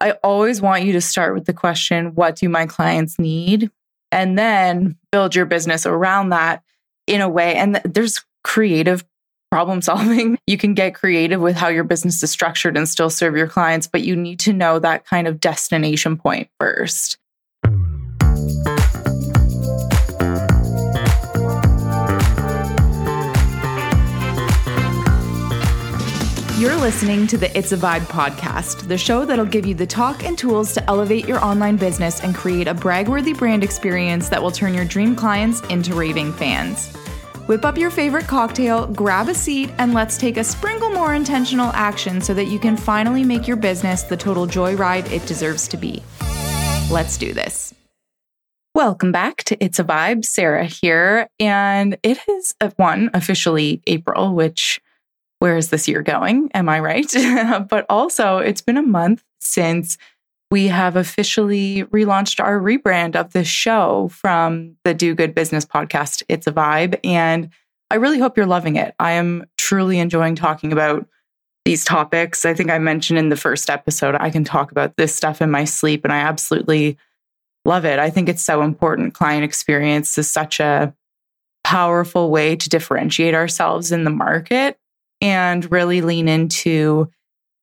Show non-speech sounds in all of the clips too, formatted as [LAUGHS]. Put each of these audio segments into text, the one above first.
I always want you to start with the question, what do my clients need? And then build your business around that in a way. And th- there's creative problem solving. [LAUGHS] You can get creative with how your business is structured and still serve your clients, but you need to know that kind of destination point first. You're listening to the It's a Vibe podcast, the show that'll give you the talk and tools to elevate your online business and create a bragworthy brand experience that will turn your dream clients into raving fans. Whip up your favorite cocktail, grab a seat, and let's take a sprinkle more intentional action so that you can finally make your business the total joyride it deserves to be. Let's do this. Welcome back to It's a Vibe. Sarah here. And it is one officially April, which where is this year going? Am I right? [LAUGHS] but also, it's been a month since we have officially relaunched our rebrand of this show from the Do Good Business podcast. It's a vibe. And I really hope you're loving it. I am truly enjoying talking about these topics. I think I mentioned in the first episode, I can talk about this stuff in my sleep, and I absolutely love it. I think it's so important. Client experience is such a powerful way to differentiate ourselves in the market and really lean into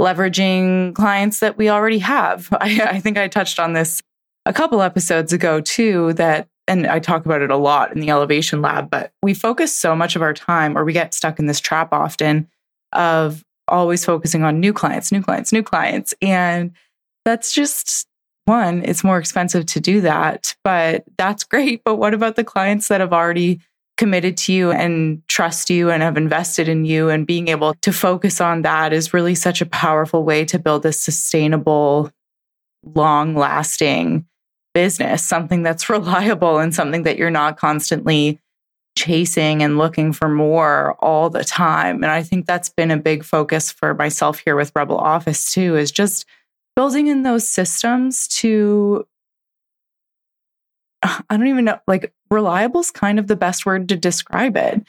leveraging clients that we already have. [LAUGHS] I, I, think I touched on this a couple episodes ago too, that, and I talk about it a lot in the Elevation Lab, but we focus so much of our time, or we get stuck in this trap often of always focusing on new clients, new clients, new clients. And that's just one, it's more expensive to do that, but that's [LAUGHS] great. But what about the clients that have already committed to you and trust you and have invested in you and being able to focus on that is really such a powerful way to build a sustainable long lasting business something that's [LAUGHS] reliable and something that you're not constantly chasing and looking for more all the time. And i think that's been a big focus for myself here with rebel office too is just building in those systems to I don't even know, like reliable is kind of the best word to describe it.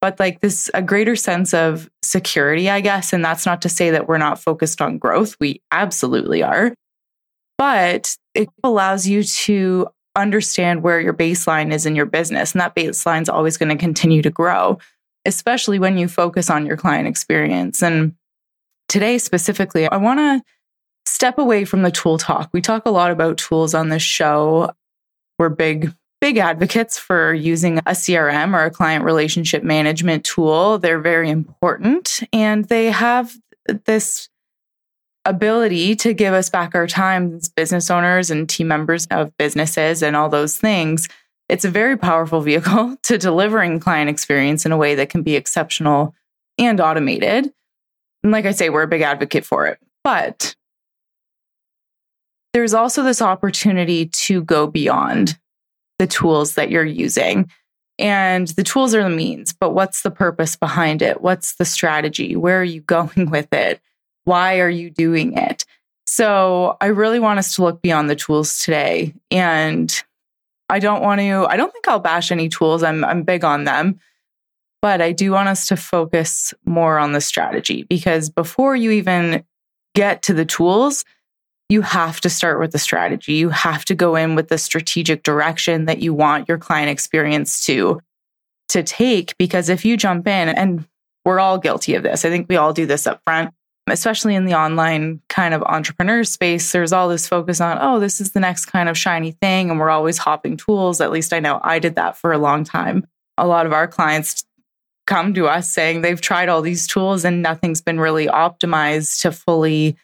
But like this, a greater sense of security, I guess. And that's not to say that we're not focused on growth. We absolutely are. But it allows you to understand where your baseline is in your business. And that baseline is always going to continue to grow, especially when you focus on your client experience. And today, specifically, I want to step away from the tool talk. We talk a lot about tools on this show we're big big advocates for using a CRM or a client relationship management tool. They're very important and they have this ability to give us back our time as business owners and team members of businesses and all those things. It's a very powerful [LAUGHS] vehicle to delivering client experience in a way that can be exceptional and automated. And like I say, we're a big advocate for it. But there's also this opportunity to go beyond the tools that you're using. And the tools are the means, but what's the purpose behind it? What's the strategy? Where are you [LAUGHS] going with it? Why are you doing it? So I really want us to look beyond the tools today. And I don't want to, I don't think I'll bash any tools. I'm I'm big on them. But I do want us to focus more on the strategy because before you even get to the tools, you have to start with the strategy. You have to go in with the strategic direction that you want your client experience to to take because if you jump in and we're all guilty of this. I think we all do this up front, especially in the online kind of entrepreneur space. There's all this focus on, oh, this is the next kind of shiny thing. And we're always hopping tools. At least I know I did that for a long time. A lot of our clients come to us saying they've tried all these tools and nothing's been really optimized to fully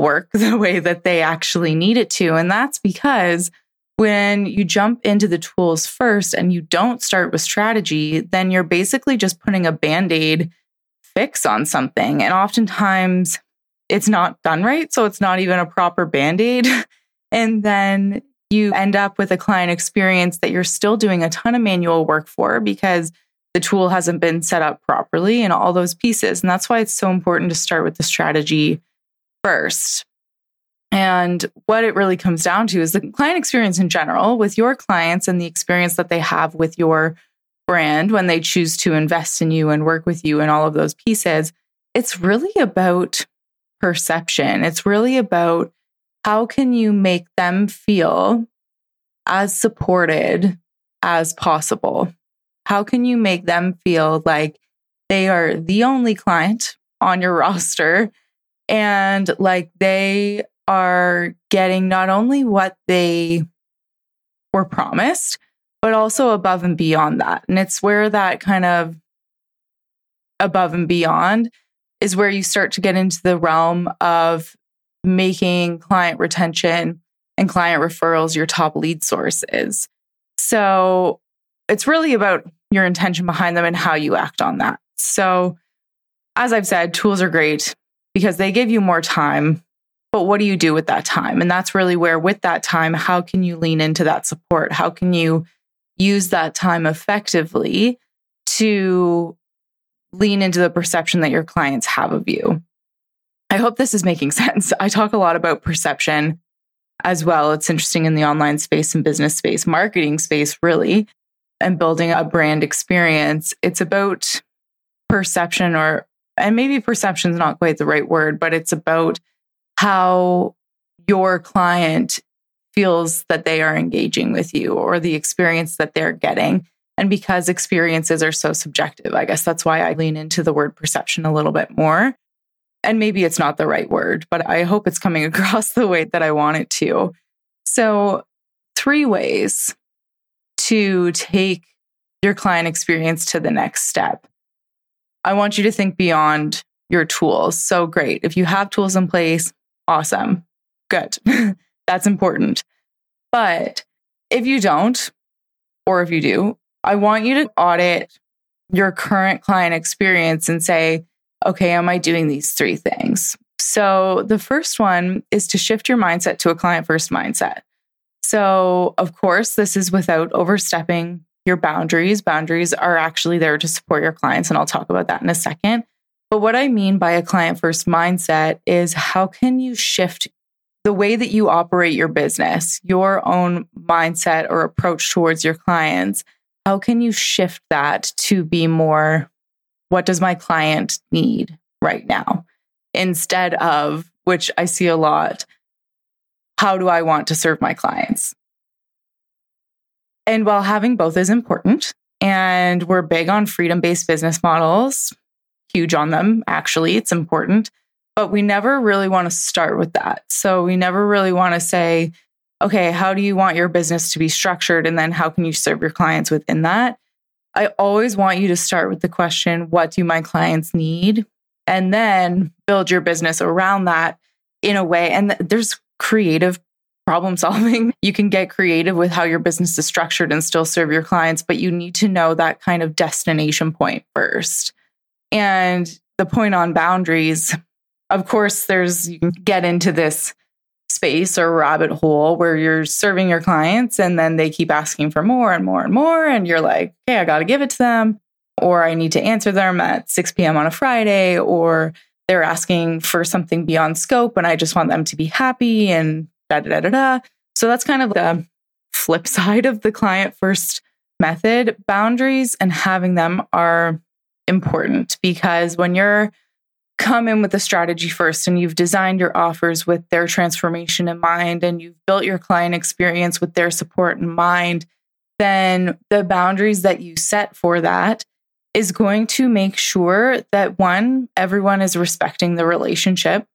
work [LAUGHS] the way that they actually need it to. And that's because when you jump into the tools first and you don't start with strategy, then you're basically just putting a band aid fix on something. And oftentimes it's not done right. So it's not even a proper band aid. [LAUGHS] and then you end up with a client experience that you're still doing a ton of manual work for because the tool hasn't been set up properly and all those pieces. And that's why it's so important to start with the strategy first. And what it really comes down to is the client experience in general with your clients and the experience that they have with your brand when they choose to invest in you and work with you and all of those pieces. It's really about perception. It's really about how can you make them feel as supported as possible? How can you make them feel like they are the only client on your [LAUGHS] roster and like they are getting not only what they were promised, but also above and beyond that. And it's where that kind of above and beyond is where you start to get into the realm of making client retention and client referrals your top lead sources. So it's really about your intention behind them and how you act on that. So, as I've said, tools are great because they give you more time. But what do you do with that time? And that's really where, with that time, how can you lean into that support? How can you use that time effectively to lean into the perception that your clients have of you? I hope this is making [LAUGHS] sense. I talk a lot about perception as well. It's interesting in the online space and business space, marketing space, really, and building a brand experience. It's about perception, or, and maybe perception is not quite the right word, but it's about how your client feels that they are engaging with you or the experience that they're getting. And because experiences are so subjective, I guess that's why I lean into the word perception a little bit more and maybe it's not the right word, but I hope it's coming [LAUGHS] across the way that I want it to. So, three ways to take your client experience to the next step. I want you to think beyond your tools. So, great. If you have tools in place, awesome. Good. [LAUGHS] That's important. But if you don't, or if you do, I want you to audit your current client experience and say, okay, am I doing these three things? So the first one is to shift your mindset to a client first mindset. So, of course, this is without overstepping your boundaries. Boundaries are actually there to support your clients, and I'll talk about that in a second. But what I mean by a client first mindset is how can you shift the way that you operate your business, your own mindset or approach towards your clients? How can you shift that to be more what does my client need right now? Instead of, which I see a lot, how do I want to serve my clients? And while having both is important, and we're big on freedom based business models, huge on them, actually, it's important, but we never really want to start with that. So we never really want to say, okay, how do you want your business to be structured? And then how can you serve your clients within that? I always want you to start with the question, what do my clients need? And then build your business around that in a way. And there's creative problem solving. [LAUGHS] You can get creative with how your business is structured and still serve your clients, but you need to know that kind of destination point first. And the point on boundaries, of course, there's, you can get into this space or rabbit hole where you're serving your clients and then they keep asking for more and more and more. And you're like, okay, I got to give it to them, or I need to answer them at 6 p.m. on a Friday, or they're asking for something beyond scope and I just want them to be happy and da da da da da. So that's kind of the flip [LAUGHS] side of the client first method. Boundaries and having them are important because when you're come in with a strategy first and you've designed your offers with their transformation in mind and you've built your client experience with their support in mind, then the boundaries that you set for that is going to make sure that one, everyone is respecting the relationship,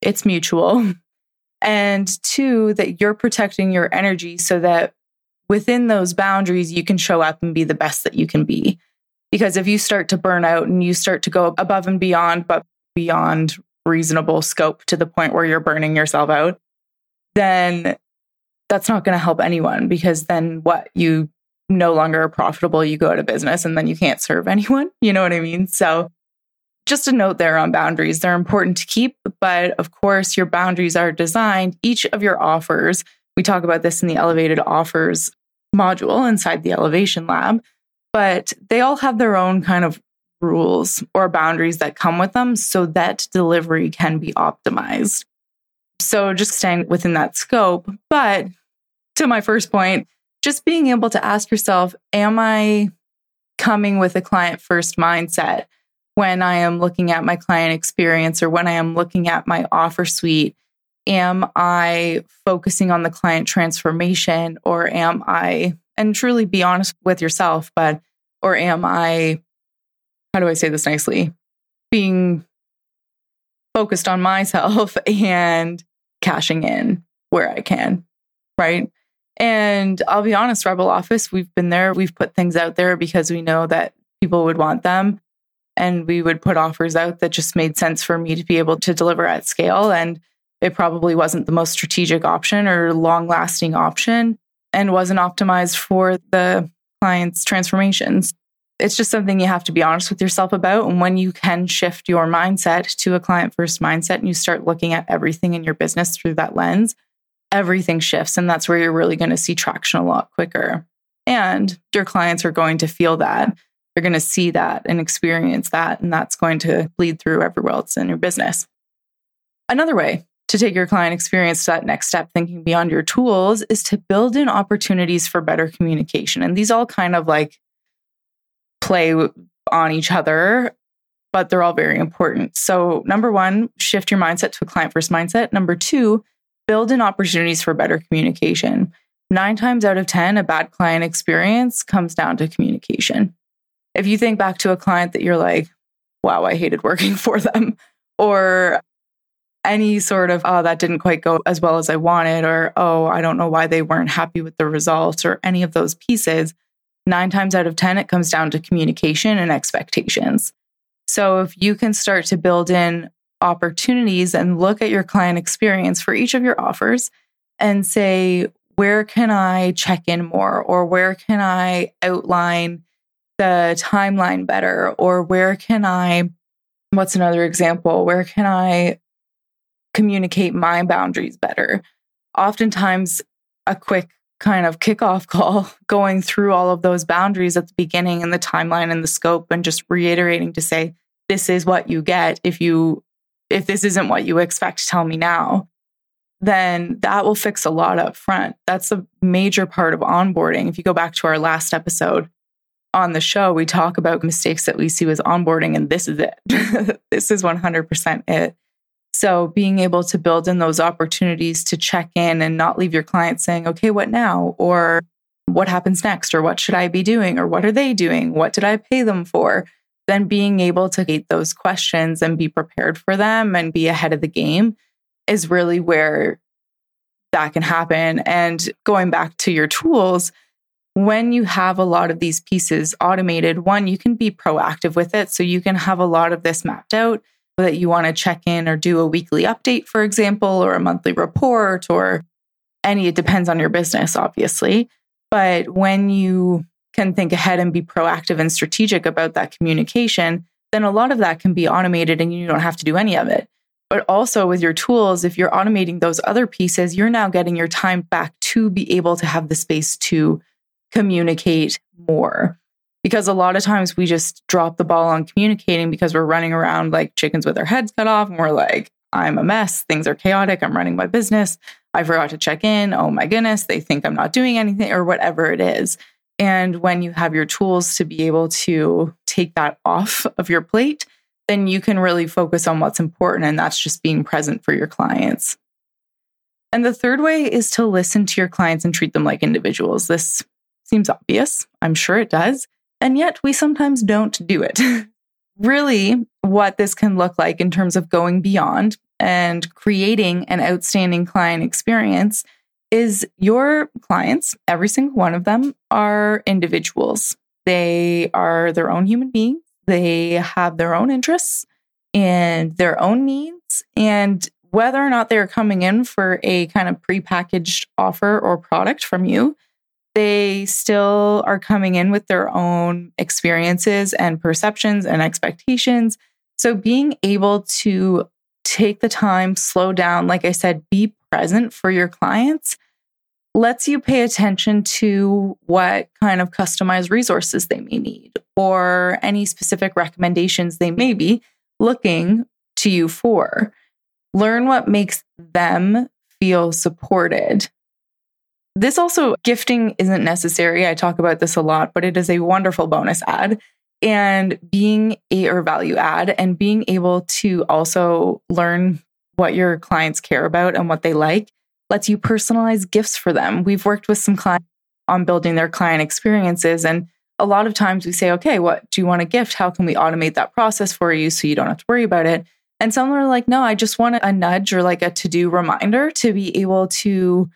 it's mutual. [LAUGHS] And two, that you're protecting your energy so that within those boundaries, you can show up and be the best that you can be. Because if you start to burn out and you start to go above and beyond, but beyond reasonable scope to the point where you're burning yourself out, then that's not going to help anyone because then what you no longer are profitable, you go out of business and then you can't serve [LAUGHS] anyone. You know what I mean? So, just a note there on boundaries. They're important to keep, but of course, your boundaries are designed. Each of your offers, we talk about this in the elevated offers module inside the elevation lab, but they all have their own kind of rules or boundaries that come with them so that delivery can be optimized. So just staying within that scope. But to my first point, just being able to ask yourself, am I coming with a client first mindset when I am looking at my client experience or when I am looking at my offer suite? am I focusing on the client transformation or am I, and truly be honest with yourself, but, or am I, how do I say this nicely? Being focused on myself [LAUGHS] and cashing in where I can, right? And I'll be honest, Rebel Office, we've been there, we've put things out there because we know that people would want them. And we would put offers out that just made sense for me to be able to deliver at scale. And it probably wasn't the most strategic option or long lasting option and wasn't optimized for the client's transformations. It's just something you have to be honest with yourself about. And when you can shift your mindset to a client first mindset and you start looking at everything in your business through that lens, everything shifts. And that's where you're really going to see traction a lot quicker. And your clients are going to feel that. They're going to see that and experience that. And that's going to bleed through everywhere else in your business. Another way to take your client experience to that next step, thinking beyond your tools, is to build in opportunities for better communication. And these all kind of like play on each other, but they're all very important. So, number one, shift your mindset to a client first mindset. Number two, build in opportunities for better communication. Nine times out of 10, a bad client experience comes down to communication. If you think back to a client that you're like, wow, I hated working [LAUGHS] for them, or any sort of, oh, that didn't quite go as well as I wanted, or oh, I don't know why they weren't happy with the results, or any of those pieces, nine times out of 10, it comes down to communication and expectations. So if you can start to build in opportunities and look at your client experience for each of your offers and say, where can I check in more? Or where can I outline the timeline better? Or where can I, what's another example? Where can I communicate my boundaries better? Oftentimes, a quick kind of kickoff [LAUGHS] call going through all of those boundaries at the beginning and the timeline and the scope and just reiterating to say, this is what you get if you if this isn't what you expect, tell me now, then that will fix a lot up front. That's a major part of onboarding. If you go back to our last episode on the show, we talk about mistakes that we see with onboarding, and this is it. [LAUGHS] this is 100% it. So, being able to build in those opportunities to check in and not leave your client saying, okay, what now? Or what happens next? Or what should I be doing? Or what are they doing? What did I pay them for? then being able to get those questions and be prepared for them and be ahead of the game is really where that can happen. And going back to your tools, when you have a lot of these pieces automated, one, you can be proactive with it. So you can have a lot of this mapped out that you want to check in or do a weekly update, for example, or a monthly report or any, it depends on your business, obviously. But when you can think ahead and be proactive and strategic about that communication, then a lot of that can be automated and you don't have to do any of it. But also with your tools, if you're automating those other pieces, you're now getting your time back to be able to have the space to communicate more. Because a lot of times we just drop the ball on communicating because we're running around like chickens with our heads cut off and we're like, I'm a mess. Things are chaotic. I'm running my business. I forgot to check in. Oh my goodness. They think I'm not doing anything or whatever it is. And when you have your tools to be able to take that off of your plate, then you can really focus on what's important. And that's just being present for your clients. And the third way is to listen to your clients and treat them like individuals. This seems obvious. I'm sure it does. And yet we sometimes don't do it. [LAUGHS] really, what this can look like in terms of going beyond and creating an outstanding client experience is your clients, every single one of them, are individuals. They are their own human beings. They have their own interests and their own needs. And whether or not they're coming in for a kind of prepackaged offer or product from you, they still are coming in with their own experiences and perceptions and expectations. So being able to take the time, slow down, like I said, be present for your clients lets you pay attention to what kind of customized resources they may need or any specific recommendations they may be looking to you for. Learn what makes them feel supported. This also, gifting isn't necessary. I talk about this a lot, but it is a wonderful bonus ad And being a or value add and being able to also learn what your clients care about and what they like, lets you personalize gifts for them. We've worked with some clients on building their client experiences. And a lot of times we say, okay, what do you want a gift? How can we automate that process for you so you don't have to worry about it? And some are like, no, I just want a nudge or like a to do reminder to be able to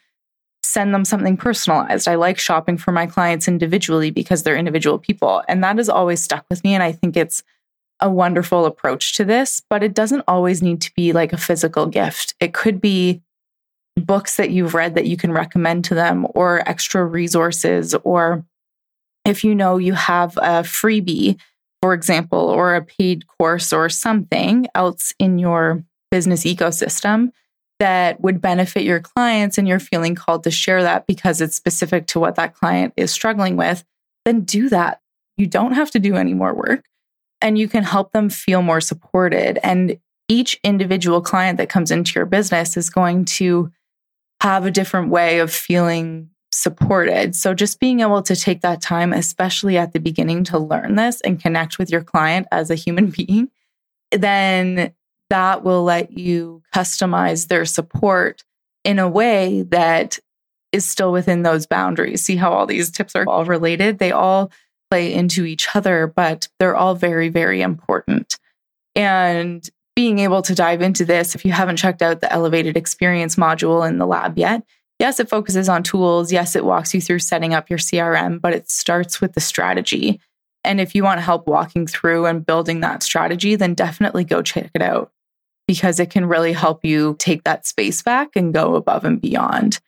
send them something personalized. I like shopping for my clients individually because they're individual people. And that has always stuck with me. And I think it's a wonderful approach to this, but it doesn't always need to be like a physical gift. It could be books that you've read that you can recommend to them or extra resources or if you know you have a freebie for example or a paid course or something else in your business ecosystem that would benefit your clients and you're feeling called to share that because it's specific to what that client is struggling with then do that you don't have to do any more work and you can help them feel more supported and each individual client that comes into your business is going to have a different way of feeling supported. So just being able to take that time, especially at the beginning, to learn this and connect with your client as a human [LAUGHS] being, then that will let you customize their support in a way that is still within those boundaries. See how all these tips are all related? They all play into each other, but they're all very, very important. And being able to dive into this, if you haven't checked out the elevated experience module in the lab yet, yes, it focuses on tools. Yes, it walks you through setting up your CRM, but it starts with the strategy. And if you want help walking through and building that strategy, then definitely go check it out because it can really help you take that space back and go above and beyond.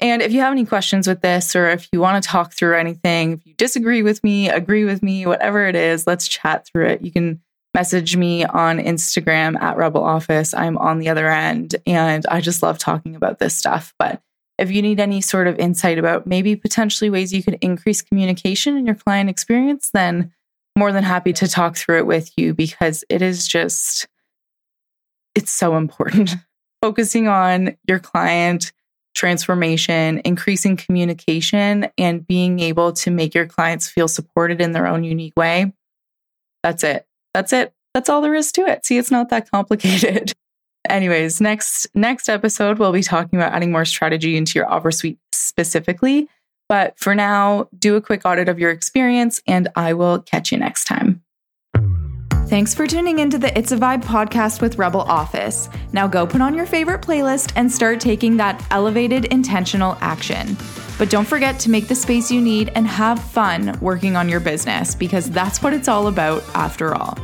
And if you have any questions with this, or if you want to talk through anything, if you disagree with me, agree with me, whatever it is, let's chat through it. You can message me on Instagram at Rebel Office. I'm on the other end and I just love talking about this stuff. But if you need any sort of insight about maybe potentially ways you could increase communication in your client experience, then more than happy to talk through it with you because it is just, it's so important. [LAUGHS] Focusing on your client transformation, increasing communication, and being able to make your clients feel supported in their own unique way. That's it. That's it. That's all there is to it. See, it's not that complicated. [LAUGHS] Anyways, next next episode we'll be talking about adding more strategy into your offer suite specifically. But for now, do a quick audit of your experience and I will catch you next time. Thanks for tuning into the It's a Vibe podcast with Rebel Office. Now go put on your favorite playlist and start taking that elevated intentional action. But don't forget to make the space you need and have fun working on your business because that's what it's all about after all.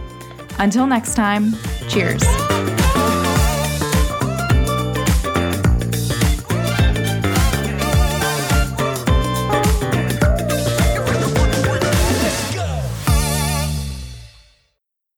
Until next time, cheers.